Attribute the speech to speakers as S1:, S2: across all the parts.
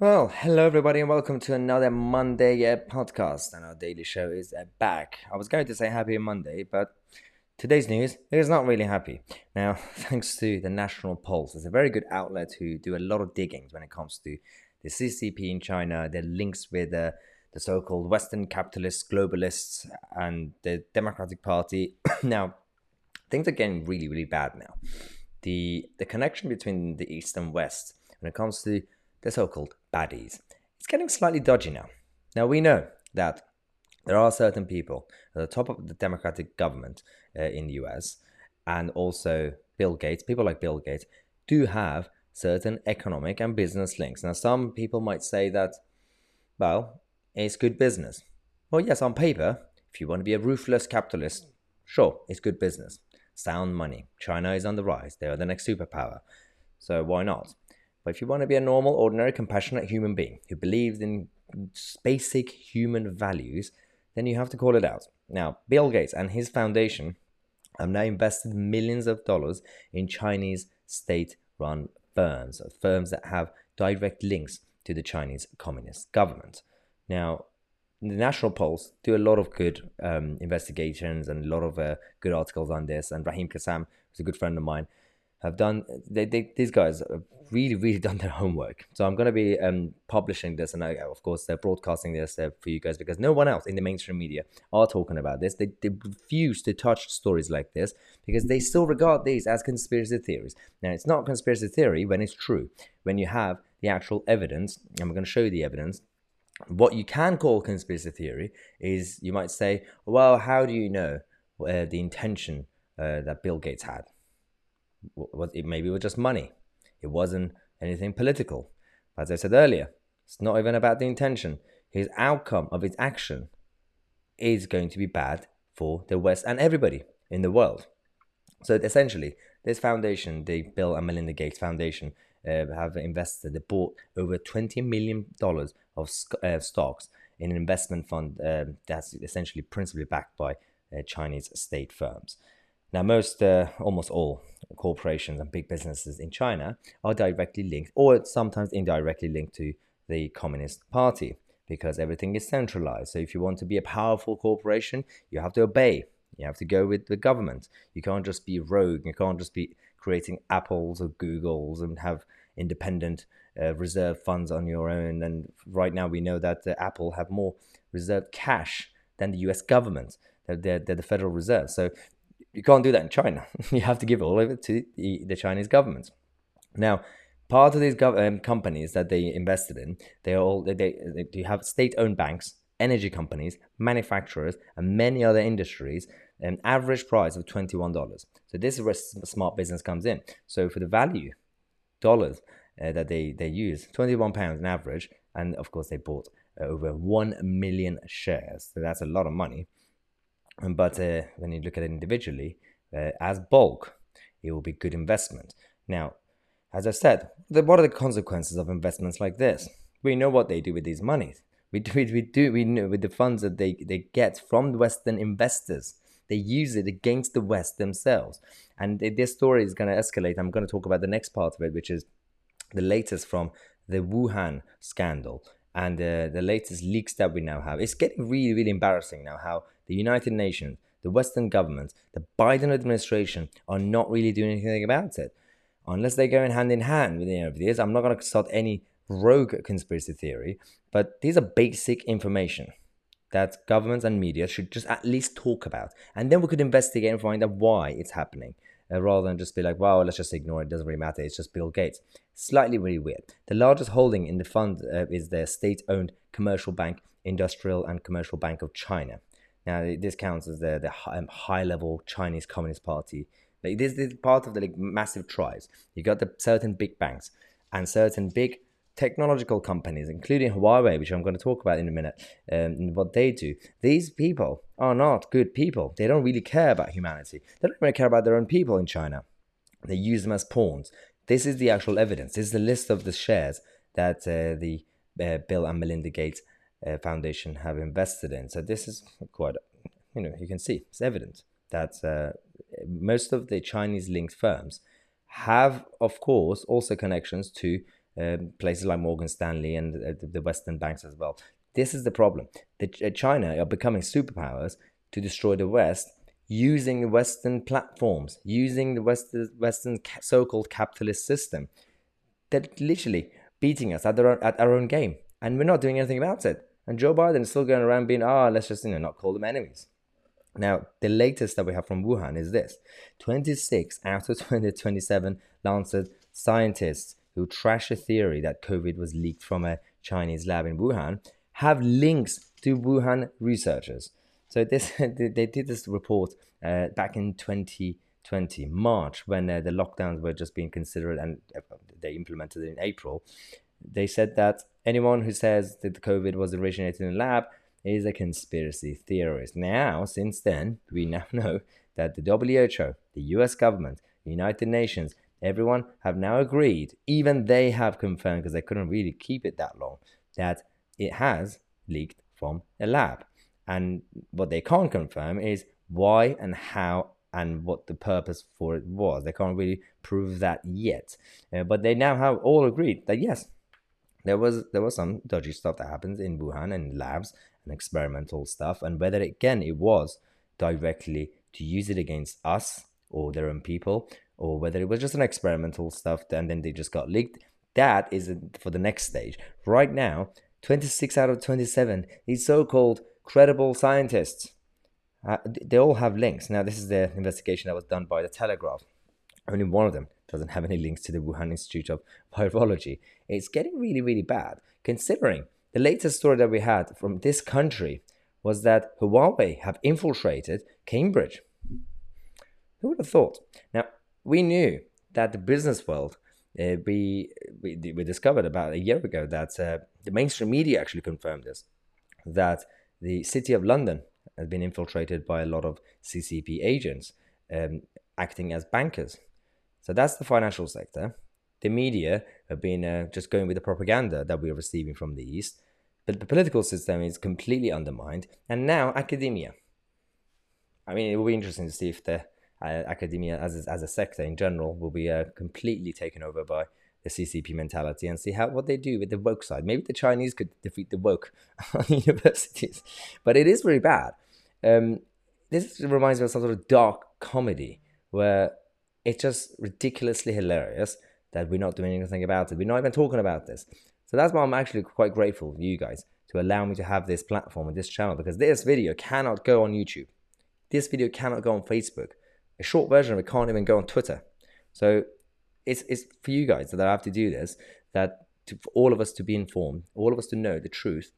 S1: Well, hello everybody, and welcome to another Monday uh, podcast. And our daily show is uh, back. I was going to say happy Monday, but today's news is not really happy. Now, thanks to the National Pulse, it's a very good outlet who do a lot of digging when it comes to the CCP in China, their links with uh, the so-called Western capitalists, globalists, and the Democratic Party. now, things are getting really, really bad now. The the connection between the East and West when it comes to the so-called baddies, it's getting slightly dodgy now. Now we know that there are certain people at the top of the Democratic government uh, in the US, and also Bill Gates, people like Bill Gates, do have certain economic and business links. Now, some people might say that, well, it's good business. Well, yes, on paper, if you want to be a ruthless capitalist, sure, it's good business. Sound money. China is on the rise. They are the next superpower. So why not? But if you want to be a normal, ordinary, compassionate human being who believes in basic human values, then you have to call it out. Now, Bill Gates and his foundation have now invested millions of dollars in Chinese state run firms, firms that have direct links to the Chinese Communist government. Now, the National Pulse do a lot of good um, investigations and a lot of uh, good articles on this. And Raheem Kassam, who's a good friend of mine, have done they, they these guys have really really done their homework. So i'm going to be um, publishing this and I, of course they're broadcasting this uh, for you guys because no one else in the mainstream media are talking about this. They, they refuse to touch stories like this because they still regard these as conspiracy theories. Now it's not conspiracy theory when it's true. When you have the actual evidence and we're going to show you the evidence what you can call conspiracy theory is you might say well how do you know uh, the intention uh, that bill gates had was it maybe it was just money. It wasn't anything political. As I said earlier, it's not even about the intention. His outcome of his action is going to be bad for the West and everybody in the world. So essentially, this foundation, the Bill and Melinda Gates Foundation, uh, have invested, they bought over $20 million of uh, stocks in an investment fund uh, that's essentially principally backed by uh, Chinese state firms. Now, most, uh, almost all corporations and big businesses in China are directly linked or sometimes indirectly linked to the Communist Party because everything is centralized. So, if you want to be a powerful corporation, you have to obey. You have to go with the government. You can't just be rogue. You can't just be creating Apples or Googles and have independent uh, reserve funds on your own. And right now, we know that uh, Apple have more reserved cash than the U.S. government. They're, they're, they're the Federal Reserve. So you can't do that in China. you have to give all of it to the, the Chinese government. Now, part of these gov- um, companies that they invested in, they all they, they, they have state-owned banks, energy companies, manufacturers, and many other industries. An average price of twenty-one dollars. So this is where smart business comes in. So for the value dollars uh, that they they use, twenty-one pounds on average, and of course they bought uh, over one million shares. So that's a lot of money. But uh, when you look at it individually, uh, as bulk, it will be good investment. Now, as I said, the, what are the consequences of investments like this? We know what they do with these monies. We do, we do, we know with the funds that they, they get from Western investors. They use it against the West themselves. And this story is going to escalate. I'm going to talk about the next part of it, which is the latest from the Wuhan scandal and uh, the latest leaks that we now have. It's getting really, really embarrassing now how the United Nations, the Western governments, the Biden administration are not really doing anything about it. Unless they go in hand in hand with any of this, I'm not going to start any rogue conspiracy theory, but these are basic information that governments and media should just at least talk about. And then we could investigate and find out why it's happening uh, rather than just be like, wow, let's just ignore it. It doesn't really matter. It's just Bill Gates. Slightly really weird. The largest holding in the fund uh, is the state owned commercial bank, Industrial and Commercial Bank of China. Now, this counts as the, the high, um, high level Chinese Communist Party. Like, this, this is part of the like, massive tries. You got the certain big banks and certain big technological companies, including Huawei, which I'm going to talk about in a minute, um, and what they do. These people are not good people. They don't really care about humanity. They don't really care about their own people in China. They use them as pawns. This is the actual evidence. This is the list of the shares that uh, the uh, Bill and Melinda Gates uh, Foundation have invested in. So this is quite, you know, you can see it's evident that uh, most of the Chinese linked firms have, of course, also connections to um, places like Morgan Stanley and uh, the Western banks as well. This is the problem. The, uh, China are becoming superpowers to destroy the West using the Western platforms, using the Western, Western so-called capitalist system. They're literally beating us at, their, at our own game, and we're not doing anything about it. And Joe Biden is still going around being, ah, oh, let's just you know not call them enemies. Now, the latest that we have from Wuhan is this 26 out of 2027 Lancet scientists who trash a theory that COVID was leaked from a Chinese lab in Wuhan have links to Wuhan researchers. So this they did this report uh, back in 2020 March when uh, the lockdowns were just being considered and uh, they implemented it in April. They said that anyone who says that the COVID was originated in a lab is a conspiracy theorist. Now, since then, we now know that the WHO, the US government, the United Nations, everyone have now agreed, even they have confirmed because they couldn't really keep it that long, that it has leaked from a lab. And what they can't confirm is why and how and what the purpose for it was. They can't really prove that yet. Uh, but they now have all agreed that yes, there was there was some dodgy stuff that happens in Wuhan and labs and experimental stuff, and whether again it was directly to use it against us or their own people, or whether it was just an experimental stuff and then they just got leaked. That is for the next stage. Right now, 26 out of 27, these so-called credible scientists, uh, they all have links. Now, this is the investigation that was done by the Telegraph. Only one of them doesn't have any links to the Wuhan Institute of Virology. It's getting really, really bad, considering the latest story that we had from this country was that Huawei have infiltrated Cambridge. Who would have thought? Now, we knew that the business world, uh, we, we, we discovered about a year ago that uh, the mainstream media actually confirmed this, that the city of London has been infiltrated by a lot of CCP agents um, acting as bankers. So that's the financial sector. The media have been uh, just going with the propaganda that we're receiving from the East. But the political system is completely undermined. And now academia. I mean, it will be interesting to see if the uh, academia as as a sector in general will be uh, completely taken over by the CCP mentality and see how what they do with the woke side. Maybe the Chinese could defeat the woke on universities, but it is very bad. Um, this reminds me of some sort of dark comedy where it's just ridiculously hilarious that we're not doing anything about it. We're not even talking about this. So that's why I'm actually quite grateful for you guys to allow me to have this platform and this channel because this video cannot go on YouTube. This video cannot go on Facebook. A short version of it can't even go on Twitter. So it's, it's for you guys that I have to do this, that to, for all of us to be informed, all of us to know the truth.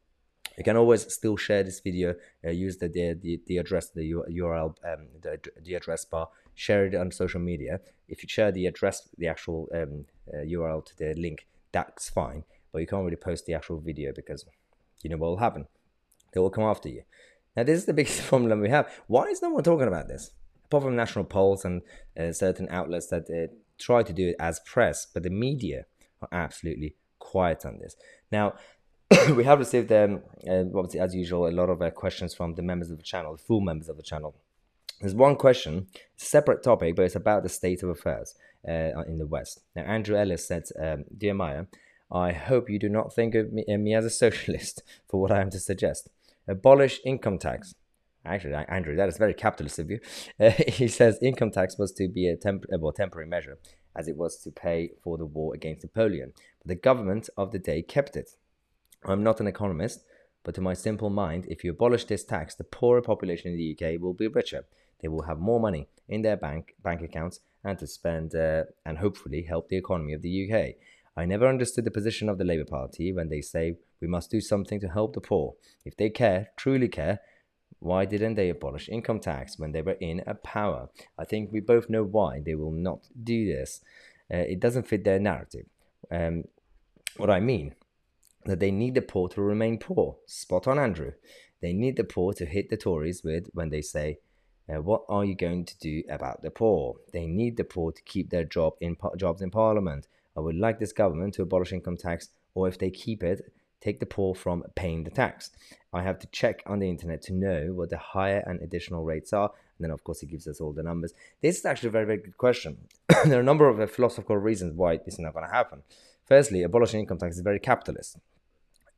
S1: You can always still share this video, uh, use the, the, the address, the URL, um, the, the address bar, share it on social media. If you share the address, the actual um, uh, URL to the link, that's fine. But you can't really post the actual video because you know what will happen. They will come after you. Now, this is the biggest problem we have. Why is no one talking about this? Apart from National Pulse and uh, certain outlets that uh, try to do it as press, but the media are absolutely quiet on this. Now, we have received, um, uh, obviously, as usual, a lot of uh, questions from the members of the channel, the full members of the channel. There's one question, separate topic, but it's about the state of affairs uh, in the West. Now, Andrew Ellis said, um, Dear Mahyar, I hope you do not think of me, me as a socialist for what I am to suggest. Abolish income tax. Actually, Andrew, that is very capitalist of you. Uh, he says income tax was to be a temp- uh, well, temporary measure, as it was to pay for the war against Napoleon. But the government of the day kept it. I'm not an economist, but to my simple mind, if you abolish this tax, the poorer population in the UK will be richer. They will have more money in their bank bank accounts and to spend, uh, and hopefully help the economy of the UK. I never understood the position of the Labour Party when they say we must do something to help the poor. If they care, truly care, why didn't they abolish income tax when they were in a power? I think we both know why they will not do this. Uh, it doesn't fit their narrative. Um, what I mean, that they need the poor to remain poor. Spot on, Andrew. They need the poor to hit the Tories with when they say, uh, "What are you going to do about the poor?" They need the poor to keep their job in jobs in Parliament. I would like this government to abolish income tax, or if they keep it, take the poor from paying the tax. I have to check on the internet to know what the higher and additional rates are. And then, of course, it gives us all the numbers. This is actually a very, very good question. there are a number of philosophical reasons why this is not going to happen. Firstly, abolishing income tax is very capitalist.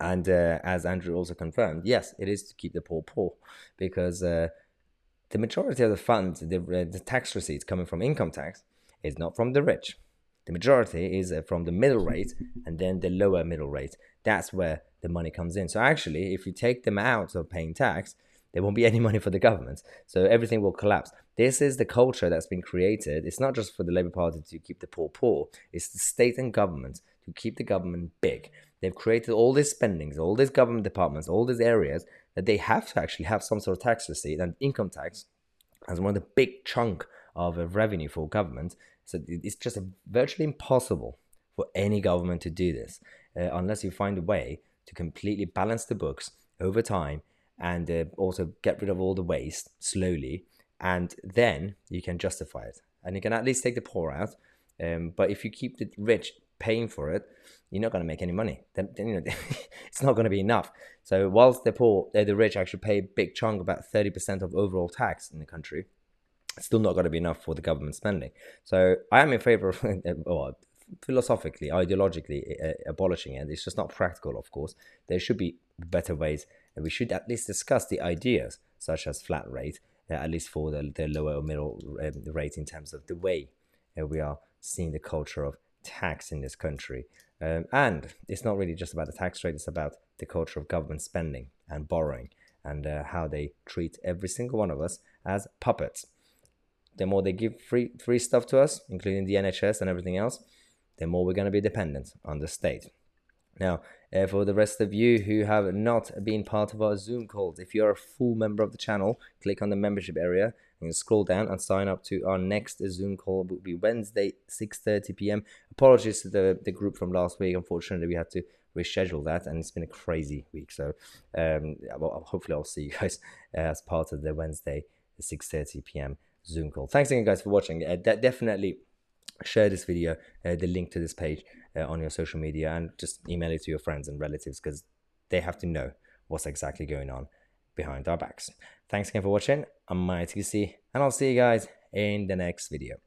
S1: And uh, as Andrew also confirmed, yes, it is to keep the poor poor because uh, the majority of the funds, the, uh, the tax receipts coming from income tax, is not from the rich. The majority is uh, from the middle rate and then the lower middle rate. That's where the money comes in. So actually, if you take them out of paying tax, there won't be any money for the government. So everything will collapse. This is the culture that's been created. It's not just for the Labour Party to keep the poor poor, it's the state and government to keep the government big. They've created all these spendings, all these government departments, all these areas that they have to actually have some sort of tax receipt and income tax as one of the big chunk of revenue for government. So it's just virtually impossible for any government to do this uh, unless you find a way to completely balance the books over time and uh, also get rid of all the waste slowly and then you can justify it and you can at least take the poor out um, but if you keep the rich paying for it you're not going to make any money. Then, then you know it's not going to be enough. So whilst the poor the rich actually pay a big chunk about 30% of overall tax in the country it's still not going to be enough for the government spending. So i am in favor of well, philosophically ideologically uh, abolishing it. It's just not practical of course. There should be better ways and we should at least discuss the ideas such as flat rate uh, at least for the, the lower or middle um, rate in terms of the way uh, we are seeing the culture of tax in this country. Um, and it's not really just about the tax rate it's about the culture of government spending and borrowing and uh, how they treat every single one of us as puppets. The more they give free free stuff to us including the nhs and everything else the more we're going to be dependent on the state. Now, uh, for the rest of you who have not been part of our Zoom calls, if you're a full member of the channel, click on the membership area and scroll down and sign up to our next Zoom call. It will be Wednesday, 6:30 p.m. Apologies to the, the group from last week. Unfortunately, we had to reschedule that, and it's been a crazy week. So, um, well, hopefully, I'll see you guys uh, as part of the Wednesday, 6:30 p.m. Zoom call. Thanks again, guys, for watching. Uh, definitely share this video, uh, the link to this page uh, on your social media, and just email it to your friends and relatives because they have to know what's exactly going on behind our backs. Thanks again for watching. I'm Mahyar Tousi, and I'll see you guys in the next video.